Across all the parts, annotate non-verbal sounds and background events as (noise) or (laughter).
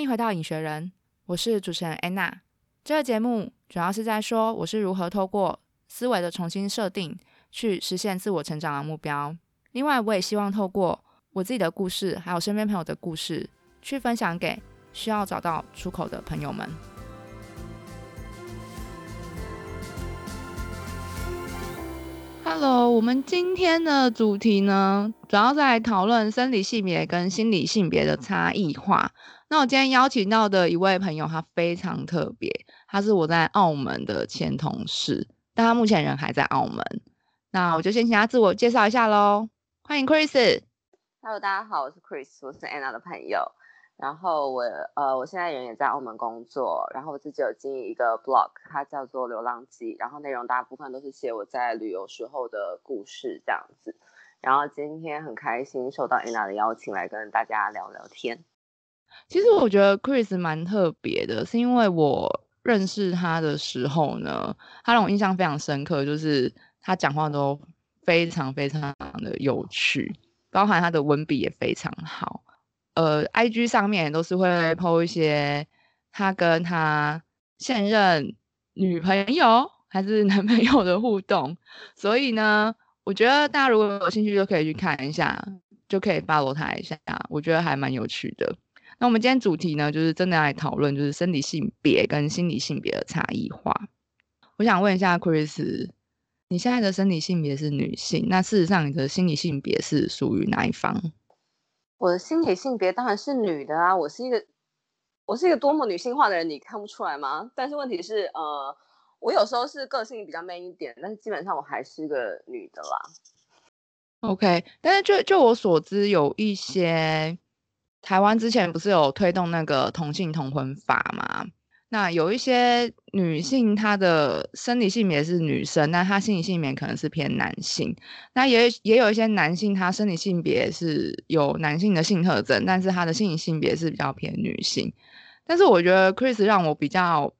欢迎回到影学人，我是主持人安娜。这个节目主要是在说我是如何透过思维的重新设定，去实现自我成长的目标。另外，我也希望透过我自己的故事，还有身边朋友的故事，去分享给需要找到出口的朋友们。Hello，我们今天的主题呢，主要在讨论生理性别跟心理性别的差异化。那我今天邀请到的一位朋友，他非常特别，他是我在澳门的前同事，但他目前人还在澳门。那我就先请他自我介绍一下喽，欢迎 Chris。Hello，大家好，我是 Chris，我是 Anna 的朋友。然后我呃，我现在人也在澳门工作，然后我自己有经营一个 blog，它叫做《流浪记》，然后内容大部分都是写我在旅游时候的故事这样子。然后今天很开心受到 Anna 的邀请来跟大家聊聊天。其实我觉得 Chris 蛮特别的，是因为我认识他的时候呢，他让我印象非常深刻，就是他讲话都非常非常的有趣，包含他的文笔也非常好。呃，IG 上面都是会 po 一些他跟他现任女朋友还是男朋友的互动，所以呢，我觉得大家如果有兴趣就可以去看一下，就可以 follow 他一下，我觉得还蛮有趣的。那我们今天主题呢，就是真的来讨论就是生理性别跟心理性别的差异化。我想问一下 Chris，你现在的生理性别是女性，那事实上你的心理性别是属于哪一方？我的心理性别当然是女的啊，我是一个，我是一个多么女性化的人，你看不出来吗？但是问题是，呃，我有时候是个性比较 man 一点，但是基本上我还是个女的啦。OK，但是就就我所知，有一些台湾之前不是有推动那个同性同婚法吗？那有一些女性，她的生理性别是女生，那她心理性别可能是偏男性。那也也有一些男性，他生理性别是有男性的性特征，但是他的心理性别是比较偏女性。但是我觉得 Chris 让我比较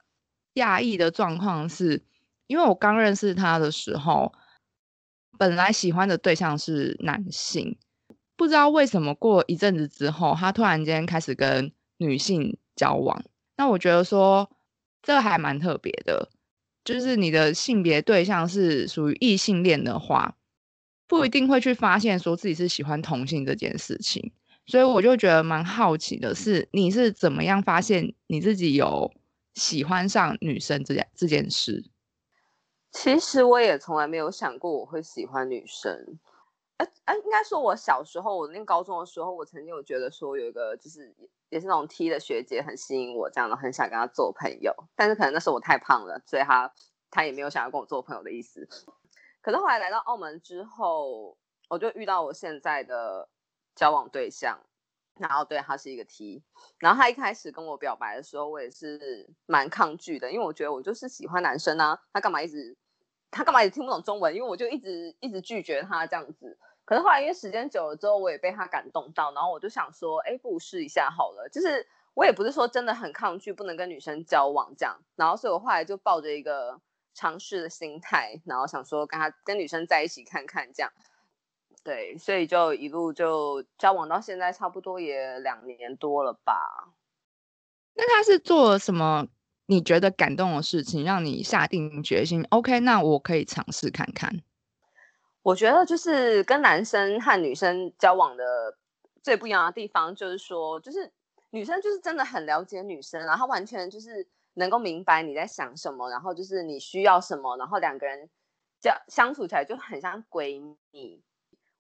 讶异的状况是，因为我刚认识他的时候，本来喜欢的对象是男性，不知道为什么过一阵子之后，他突然间开始跟女性交往。那我觉得说，这还蛮特别的，就是你的性别对象是属于异性恋的话，不一定会去发现说自己是喜欢同性这件事情。所以我就觉得蛮好奇的是，你是怎么样发现你自己有喜欢上女生这件这件事？其实我也从来没有想过我会喜欢女生。哎哎，应该说，我小时候，我念高中的时候，我曾经有觉得说有一个就是。也是那种 T 的学姐很吸引我，这样的很想跟她做朋友，但是可能那时候我太胖了，所以她她也没有想要跟我做朋友的意思。可是后来来到澳门之后，我就遇到我现在的交往对象，然后对他是一个 T，然后他一开始跟我表白的时候，我也是蛮抗拒的，因为我觉得我就是喜欢男生啊，他干嘛一直他干嘛也听不懂中文，因为我就一直一直拒绝他这样子。可是后来，因为时间久了之后，我也被他感动到，然后我就想说，哎，不如试一下好了。就是我也不是说真的很抗拒，不能跟女生交往这样。然后，所以我后来就抱着一个尝试的心态，然后想说跟他跟女生在一起看看这样。对，所以就一路就交往到现在，差不多也两年多了吧。那他是做了什么你觉得感动的事情，让你下定决心？OK，那我可以尝试看看。我觉得就是跟男生和女生交往的最不一样的地方，就是说，就是女生就是真的很了解女生，然后完全就是能够明白你在想什么，然后就是你需要什么，然后两个人交相处起来就很像闺蜜。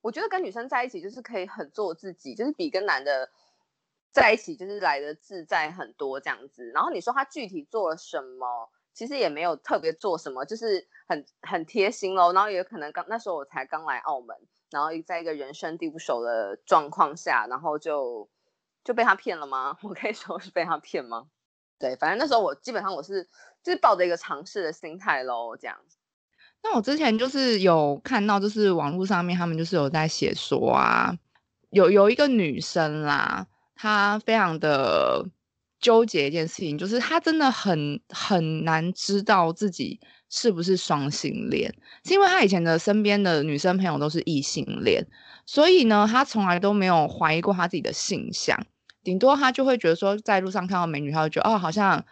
我觉得跟女生在一起就是可以很做自己，就是比跟男的在一起就是来得自在很多这样子。然后你说他具体做了什么？其实也没有特别做什么，就是很很贴心咯。然后也可能刚那时候我才刚来澳门，然后在一个人生地不熟的状况下，然后就就被他骗了吗？(laughs) 我可以说是被他骗吗？对，反正那时候我基本上我是就是抱着一个尝试的心态咯。这样。那我之前就是有看到，就是网络上面他们就是有在写说啊，有有一个女生啦，她非常的。纠结一件事情，就是他真的很很难知道自己是不是双性恋，是因为他以前的身边的女生朋友都是异性恋，所以呢，他从来都没有怀疑过他自己的性向。顶多他就会觉得说，在路上看到美女，他就觉得哦，好像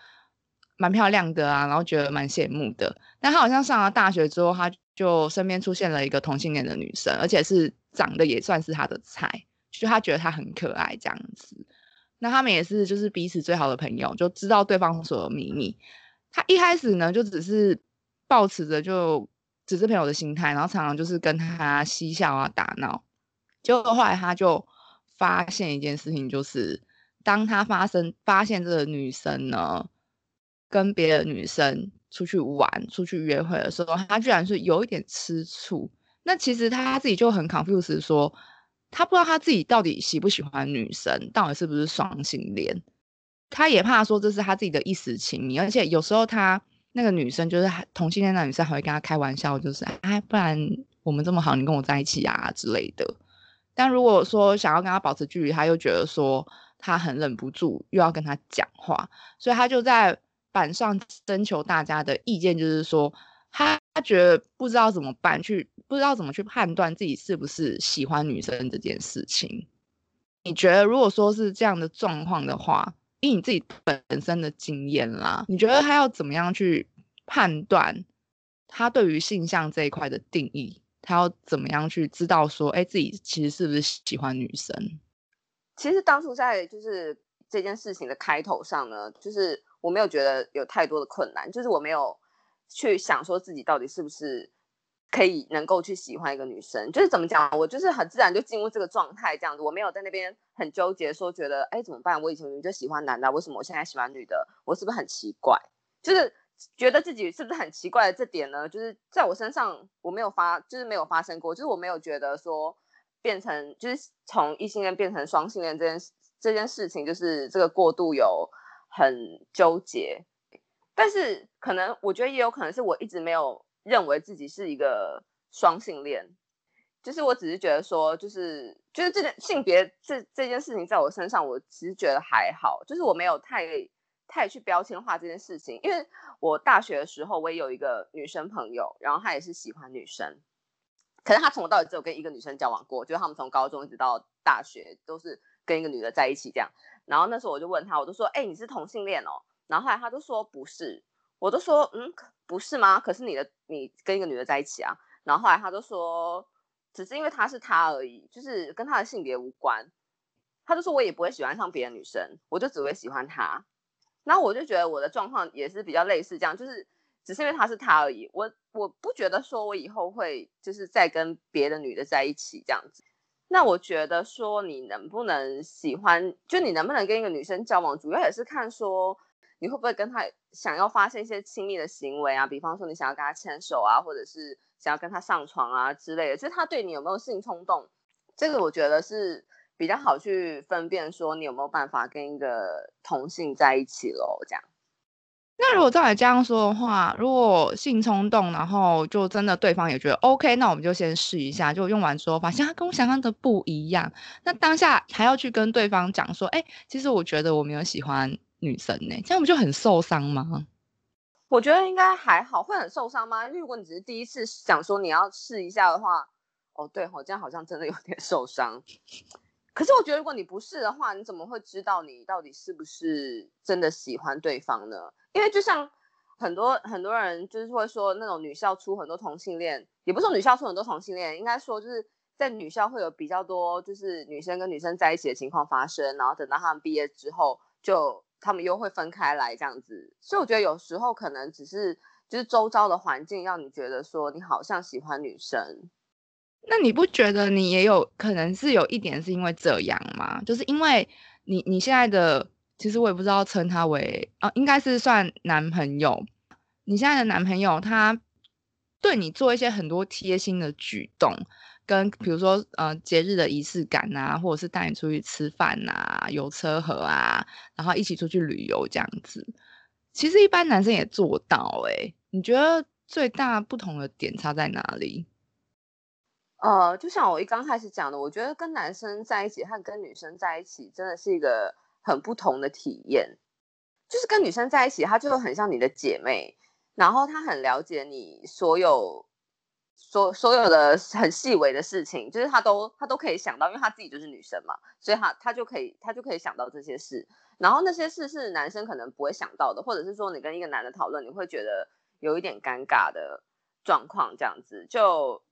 蛮漂亮的啊，然后觉得蛮羡慕的。但他好像上了大学之后，他就身边出现了一个同性恋的女生，而且是长得也算是他的菜，就他觉得她很可爱这样子。那他们也是就是彼此最好的朋友，就知道对方所有秘密。他一开始呢，就只是抱持着就只是朋友的心态，然后常常就是跟他嬉笑啊打闹。结果后来他就。发现一件事情，就是当他发生发现这个女生呢，跟别的女生出去玩、出去约会的时候，他居然是有一点吃醋。那其实他自己就很 confused，说他不知道他自己到底喜不喜欢女生，到底是不是双性恋。他也怕说这是他自己的一时情谊，而且有时候他那个女生就是同性恋的女生，还会跟他开玩笑，就是哎，不然我们这么好，你跟我在一起啊之类的。但如果说想要跟他保持距离，他又觉得说他很忍不住，又要跟他讲话，所以他就在板上征求大家的意见，就是说他他觉得不知道怎么办，去不知道怎么去判断自己是不是喜欢女生这件事情。你觉得如果说是这样的状况的话，以你自己本身的经验啦，你觉得他要怎么样去判断他对于性向这一块的定义？他要怎么样去知道说，哎，自己其实是不是喜欢女生？其实当初在就是这件事情的开头上呢，就是我没有觉得有太多的困难，就是我没有去想说自己到底是不是可以能够去喜欢一个女生，就是怎么讲，我就是很自然就进入这个状态这样子，我没有在那边很纠结说觉得，哎，怎么办？我以前就喜欢男的，为什么我现在喜欢女的？我是不是很奇怪？就是。觉得自己是不是很奇怪的这点呢？就是在我身上我没有发，就是没有发生过，就是我没有觉得说变成就是从异性恋变成双性恋这件这件事情，就是这个过渡有很纠结。但是可能我觉得也有可能是我一直没有认为自己是一个双性恋，就是我只是觉得说，就是就是这件性别这这件事情在我身上，我其实觉得还好，就是我没有太。太去标签化这件事情，因为我大学的时候我也有一个女生朋友，然后她也是喜欢女生，可是她从头到尾只有跟一个女生交往过，就是他们从高中一直到大学都是跟一个女的在一起这样。然后那时候我就问她，我就说：“哎，你是同性恋哦？”然后后来他就说：“不是。”我就说：“嗯，不是吗？可是你的你跟一个女的在一起啊？”然后后来他就说：“只是因为她是她而已，就是跟她的性别无关。”他就说：“我也不会喜欢上别的女生，我就只会喜欢她。”那我就觉得我的状况也是比较类似这样，就是只是因为他是他而已。我我不觉得说我以后会就是再跟别的女的在一起这样子。那我觉得说你能不能喜欢，就你能不能跟一个女生交往，主要也是看说你会不会跟他想要发生一些亲密的行为啊，比方说你想要跟他牵手啊，或者是想要跟他上床啊之类的，就是他对你有没有性冲动，这个我觉得是。比较好去分辨说你有没有办法跟一个同性在一起喽？这样。那如果照你这样说的话，如果性冲动，然后就真的对方也觉得 OK，那我们就先试一下，就用完之后发现他跟我想象的不一样，那当下还要去跟对方讲说，哎，其实我觉得我没有喜欢女生呢，这样不就很受伤吗？我觉得应该还好，会很受伤吗？因为如果你只是第一次想说你要试一下的话，哦，对，我这样好像真的有点受伤。可是我觉得，如果你不试的话，你怎么会知道你到底是不是真的喜欢对方呢？因为就像很多很多人就是会说，那种女校出很多同性恋，也不是说女校出很多同性恋，应该说就是在女校会有比较多就是女生跟女生在一起的情况发生，然后等到他们毕业之后，就他们又会分开来这样子。所以我觉得有时候可能只是就是周遭的环境让你觉得说你好像喜欢女生。那你不觉得你也有可能是有一点是因为这样吗？就是因为你你现在的，其实我也不知道称他为啊，应该是算男朋友。你现在的男朋友他对你做一些很多贴心的举动，跟比如说呃节日的仪式感啊，或者是带你出去吃饭啊、有车河啊，然后一起出去旅游这样子。其实一般男生也做到欸，你觉得最大不同的点差在哪里？呃，就像我一刚开始讲的，我觉得跟男生在一起和跟女生在一起真的是一个很不同的体验。就是跟女生在一起，她就很像你的姐妹，然后她很了解你所有所所有的很细微的事情，就是他都他都可以想到，因为他自己就是女生嘛，所以他他就可以他就可以想到这些事。然后那些事是男生可能不会想到的，或者是说你跟一个男的讨论，你会觉得有一点尴尬的状况，这样子。就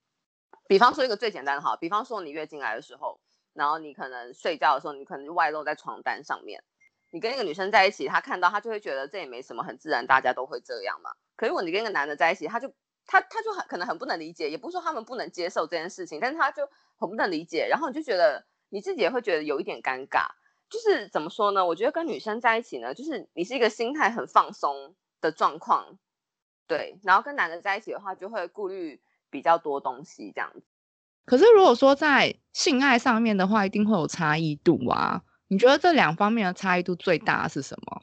比方说一个最简单的哈，比方说你月经来的时候，然后你可能睡觉的时候，你可能外露在床单上面。你跟一个女生在一起，她看到她就会觉得这也没什么，很自然，大家都会这样嘛。可是如果你跟一个男的在一起，他就他他就很可能很不能理解，也不是说他们不能接受这件事情，但是他就很不能理解，然后你就觉得你自己也会觉得有一点尴尬。就是怎么说呢？我觉得跟女生在一起呢，就是你是一个心态很放松的状况，对。然后跟男的在一起的话，就会顾虑比较多东西这样子。可是如果说在性爱上面的话，一定会有差异度啊。你觉得这两方面的差异度最大是什么？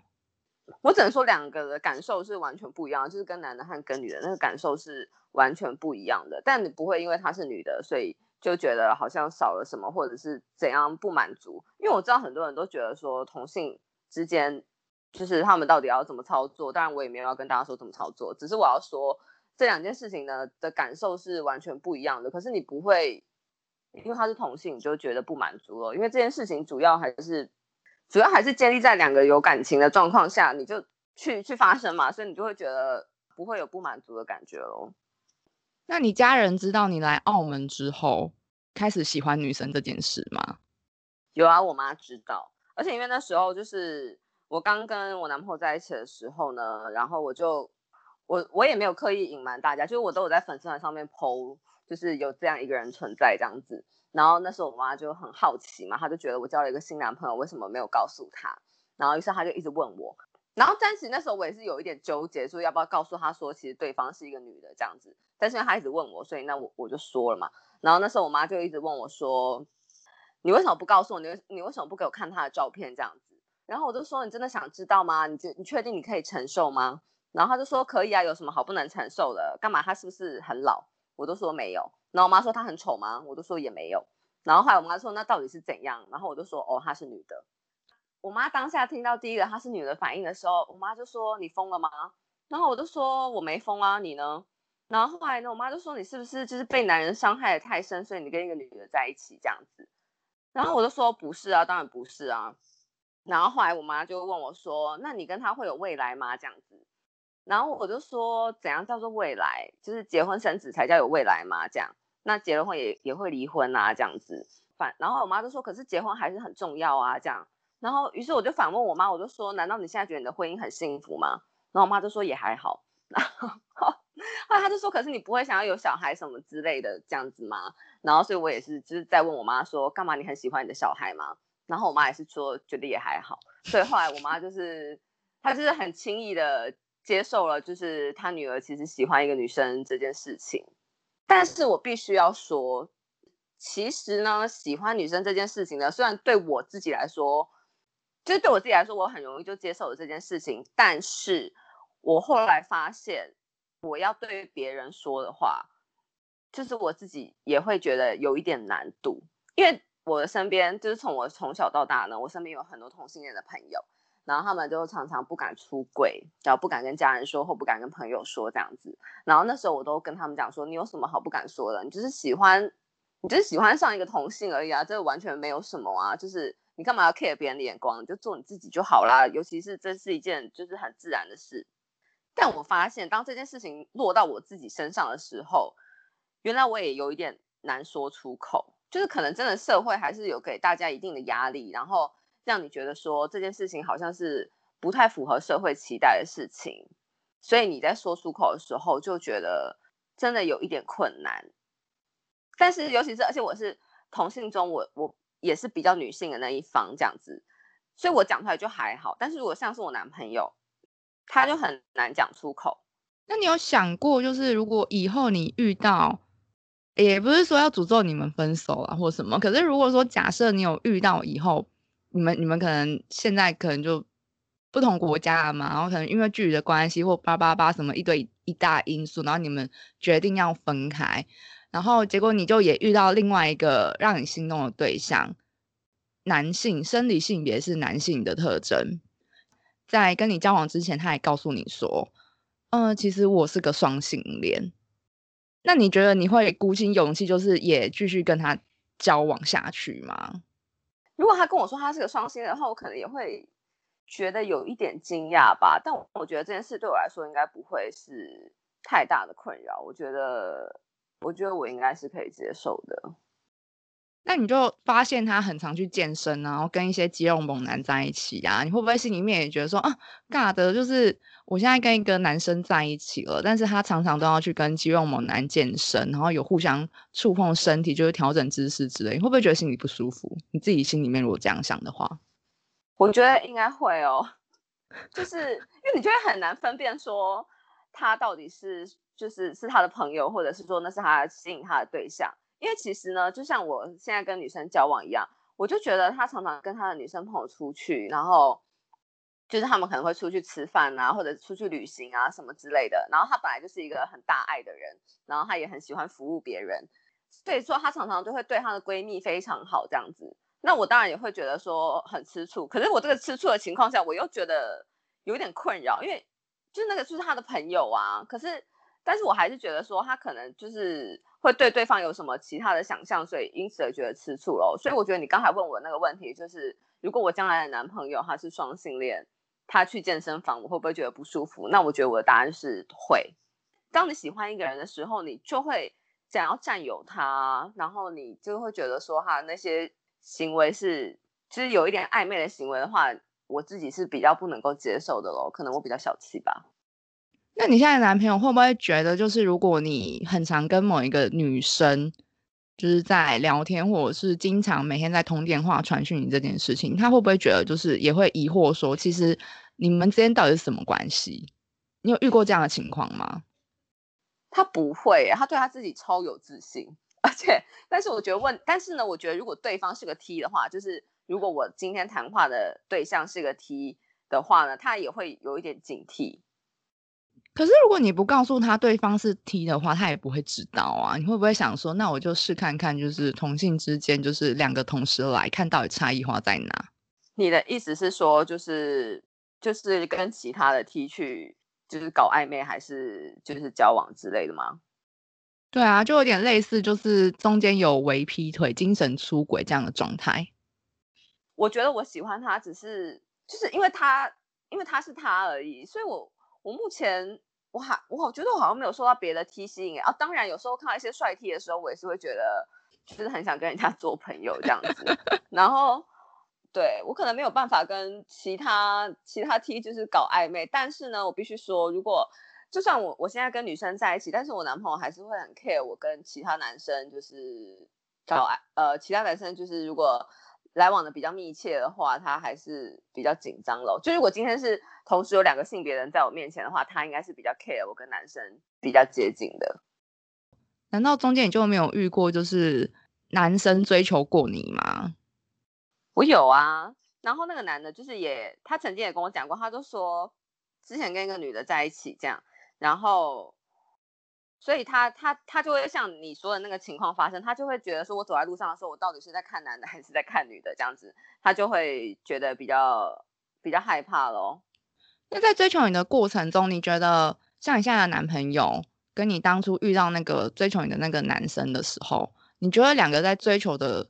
我只能说两个的感受是完全不一样，就是跟男的和跟女的那个感受是完全不一样的。但你不会因为她是女的，所以。就觉得好像少了什么，或者是怎样不满足，因为我知道很多人都觉得说同性之间就是他们到底要怎么操作，当然我也没有要跟大家说怎么操作，只是我要说这两件事情呢的感受是完全不一样的。可是你不会因为他是同性你就觉得不满足了，因为这件事情主要还是主要还是建立在两个有感情的状况下，你就去去发生嘛，所以你就会觉得不会有不满足的感觉喽。那你家人知道你来澳门之后开始喜欢女生这件事吗？有啊，我妈知道，而且因为那时候就是我刚跟我男朋友在一起的时候呢，然后我就我我也没有刻意隐瞒大家，就是我都有在粉丝团上面 po，就是有这样一个人存在这样子。然后那时候我妈就很好奇嘛，她就觉得我交了一个新男朋友，为什么没有告诉她？然后于是她就一直问我。然后暂时那时候我也是有一点纠结，说要不要告诉她说，其实对方是一个女的这样子。但是因为他一直问我，所以那我我就说了嘛。然后那时候我妈就一直问我说，你为什么不告诉我？你你为什么不给我看他的照片这样子？然后我就说，你真的想知道吗？你你确定你可以承受吗？然后他就说可以啊，有什么好不能承受的？干嘛？他是不是很老？我都说没有。然后我妈说她很丑吗？我都说也没有。然后后来我妈说那到底是怎样？然后我就说哦，她是女的。我妈当下听到第一个她是女的反应的时候，我妈就说：“你疯了吗？”然后我就说：“我没疯啊，你呢？”然后后来呢，我妈就说：“你是不是就是被男人伤害的太深，所以你跟一个女的在一起这样子？”然后我就说：“不是啊，当然不是啊。”然后后来我妈就问我说：“那你跟他会有未来吗？”这样子，然后我就说：“怎样叫做未来？就是结婚生子才叫有未来嘛？这样，那结了婚也也会离婚啊，这样子。反然后我妈就说：“可是结婚还是很重要啊，这样。”然后，于是我就反问我妈，我就说：“难道你现在觉得你的婚姻很幸福吗？”然后我妈就说：“也还好。(laughs) ”然后后来她就说：“可是你不会想要有小孩什么之类的这样子吗？”然后所以我也是就是在问我妈说：“干嘛你很喜欢你的小孩吗？”然后我妈也是说觉得也还好。所以后来我妈就是她就是很轻易的接受了，就是他女儿其实喜欢一个女生这件事情。但是我必须要说，其实呢，喜欢女生这件事情呢，虽然对我自己来说。就是对我自己来说，我很容易就接受了这件事情。但是我后来发现，我要对别人说的话，就是我自己也会觉得有一点难度。因为我的身边，就是从我从小到大呢，我身边有很多同性恋的朋友，然后他们就常常不敢出柜，然后不敢跟家人说，或不敢跟朋友说这样子。然后那时候我都跟他们讲说：“你有什么好不敢说的？你就是喜欢，你就是喜欢上一个同性而已啊，这完全没有什么啊，就是。”你干嘛要 care 别人的眼光？你就做你自己就好啦。尤其是这是一件就是很自然的事。但我发现，当这件事情落到我自己身上的时候，原来我也有一点难说出口。就是可能真的社会还是有给大家一定的压力，然后让你觉得说这件事情好像是不太符合社会期待的事情，所以你在说出口的时候就觉得真的有一点困难。但是尤其是，而且我是同性中，我我。也是比较女性的那一方这样子，所以我讲出来就还好。但是如果像是我男朋友，他就很难讲出口。那你有想过，就是如果以后你遇到，也不是说要诅咒你们分手啊或什么，可是如果说假设你有遇到以后，你们你们可能现在可能就不同国家嘛，然后可能因为距离的关系或八八八什么一堆一大因素，然后你们决定要分开。然后结果你就也遇到另外一个让你心动的对象，男性，生理性别是男性的特征，在跟你交往之前，他还告诉你说，嗯、其实我是个双性恋。那你觉得你会鼓起勇气，就是也继续跟他交往下去吗？如果他跟我说他是个双星的话，我可能也会觉得有一点惊讶吧。但我我觉得这件事对我来说应该不会是太大的困扰。我觉得，我觉得我应该是可以接受的。那你就发现他很常去健身，然后跟一些肌肉猛男在一起啊，你会不会心里面也觉得说啊，尬的，就是我现在跟一个男生在一起了，但是他常常都要去跟肌肉猛男健身，然后有互相触碰身体，就是调整姿势之类，你会不会觉得心里不舒服？你自己心里面如果这样想的话，我觉得应该会哦，(laughs) 就是因为你觉得很难分辨说他到底是就是是他的朋友，或者是说那是他吸引他的对象。因为其实呢，就像我现在跟女生交往一样，我就觉得他常常跟他的女生朋友出去，然后就是他们可能会出去吃饭啊，或者出去旅行啊什么之类的。然后他本来就是一个很大爱的人，然后他也很喜欢服务别人，所以说他常常就会对他的闺蜜非常好这样子。那我当然也会觉得说很吃醋，可是我这个吃醋的情况下，我又觉得有点困扰，因为就是那个就是他的朋友啊，可是。但是我还是觉得说他可能就是会对对方有什么其他的想象，所以因此而觉得吃醋喽。所以我觉得你刚才问我那个问题，就是如果我将来的男朋友他是双性恋，他去健身房，我会不会觉得不舒服？那我觉得我的答案是会。当你喜欢一个人的时候，你就会想要占有他，然后你就会觉得说哈那些行为是其实有一点暧昧的行为的话，我自己是比较不能够接受的喽。可能我比较小气吧。那你现在男朋友会不会觉得，就是如果你很常跟某一个女生，就是在聊天，或者是经常每天在通电话、传讯你这件事情，他会不会觉得，就是也会疑惑说，其实你们之间到底是什么关系？你有遇过这样的情况吗？他不会，他对他自己超有自信，(laughs) 而且，但是我觉得问，但是呢，我觉得如果对方是个 T 的话，就是如果我今天谈话的对象是个 T 的话呢，他也会有一点警惕。可是如果你不告诉他对方是 T 的话，他也不会知道啊。你会不会想说，那我就试看看，就是同性之间，就是两个同时来看到底差异化在哪？你的意思是说，就是就是跟其他的 T 去，就是搞暧昧，还是就是交往之类的吗？对啊，就有点类似，就是中间有微劈腿、精神出轨这样的状态。我觉得我喜欢他，只是就是因为他，因为他是他而已，所以我。我目前我还我好觉得我好像没有受到别的 T 吸引啊，当然有时候看到一些帅 T 的时候，我也是会觉得就是很想跟人家做朋友这样子。然后对我可能没有办法跟其他其他 T 就是搞暧昧，但是呢，我必须说，如果就算我我现在跟女生在一起，但是我男朋友还是会很 care 我跟其他男生就是搞暧呃其他男生就是如果。来往的比较密切的话，他还是比较紧张咯。就如果今天是同时有两个性别人在我面前的话，他应该是比较 care 我跟男生比较接近的。难道中间你就没有遇过就是男生追求过你吗？我有啊，然后那个男的就是也，他曾经也跟我讲过，他就说之前跟一个女的在一起这样，然后。所以他他他就会像你说的那个情况发生，他就会觉得说，我走在路上的时候，我到底是在看男的还是在看女的这样子，他就会觉得比较比较害怕咯。那在追求你的过程中，你觉得像你现在的男朋友跟你当初遇到那个追求你的那个男生的时候，你觉得两个在追求的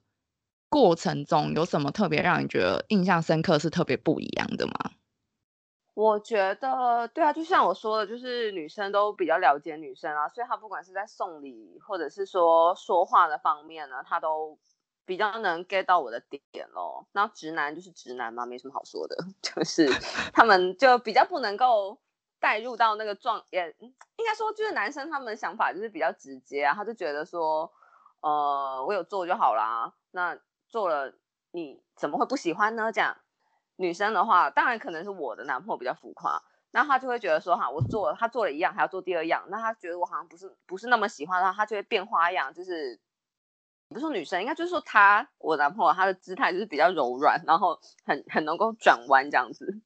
过程中有什么特别让你觉得印象深刻，是特别不一样的吗？我觉得对啊，就像我说的，就是女生都比较了解女生啊，所以她不管是在送礼或者是说说话的方面呢，她都比较能 get 到我的点咯。然后直男就是直男嘛，没什么好说的，(laughs) 就是 (laughs) 他们就比较不能够带入到那个状，也应该说就是男生他们的想法就是比较直接啊，他就觉得说，呃，我有做就好啦，那做了你怎么会不喜欢呢？这样。女生的话，当然可能是我的男朋友比较浮夸，那他就会觉得说哈，我做了，他做了一样，还要做第二样，那他觉得我好像不是不是那么喜欢他，他就会变花样，就是不是说女生，应该就是说他，我男朋友他的姿态就是比较柔软，然后很很能够转弯这样子。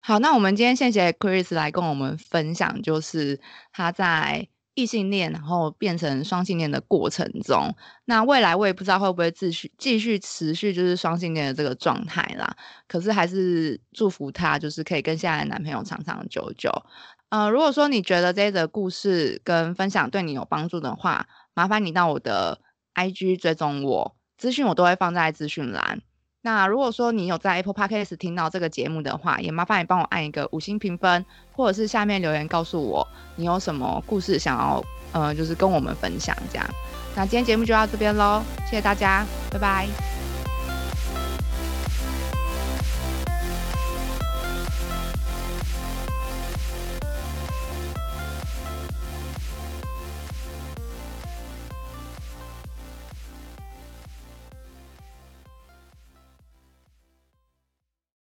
好，那我们今天谢谢 Chris 来跟我们分享，就是他在。异性恋，然后变成双性恋的过程中，那未来我也不知道会不会继续继续持续就是双性恋的这个状态啦。可是还是祝福他，就是可以跟现在的男朋友长长久久。呃，如果说你觉得这一则故事跟分享对你有帮助的话，麻烦你到我的 IG 追踪我，资讯我都会放在资讯栏。那如果说你有在 Apple Podcast 听到这个节目的话，也麻烦你帮我按一个五星评分，或者是下面留言告诉我你有什么故事想要，呃，就是跟我们分享这样。那今天节目就到这边喽，谢谢大家，拜拜。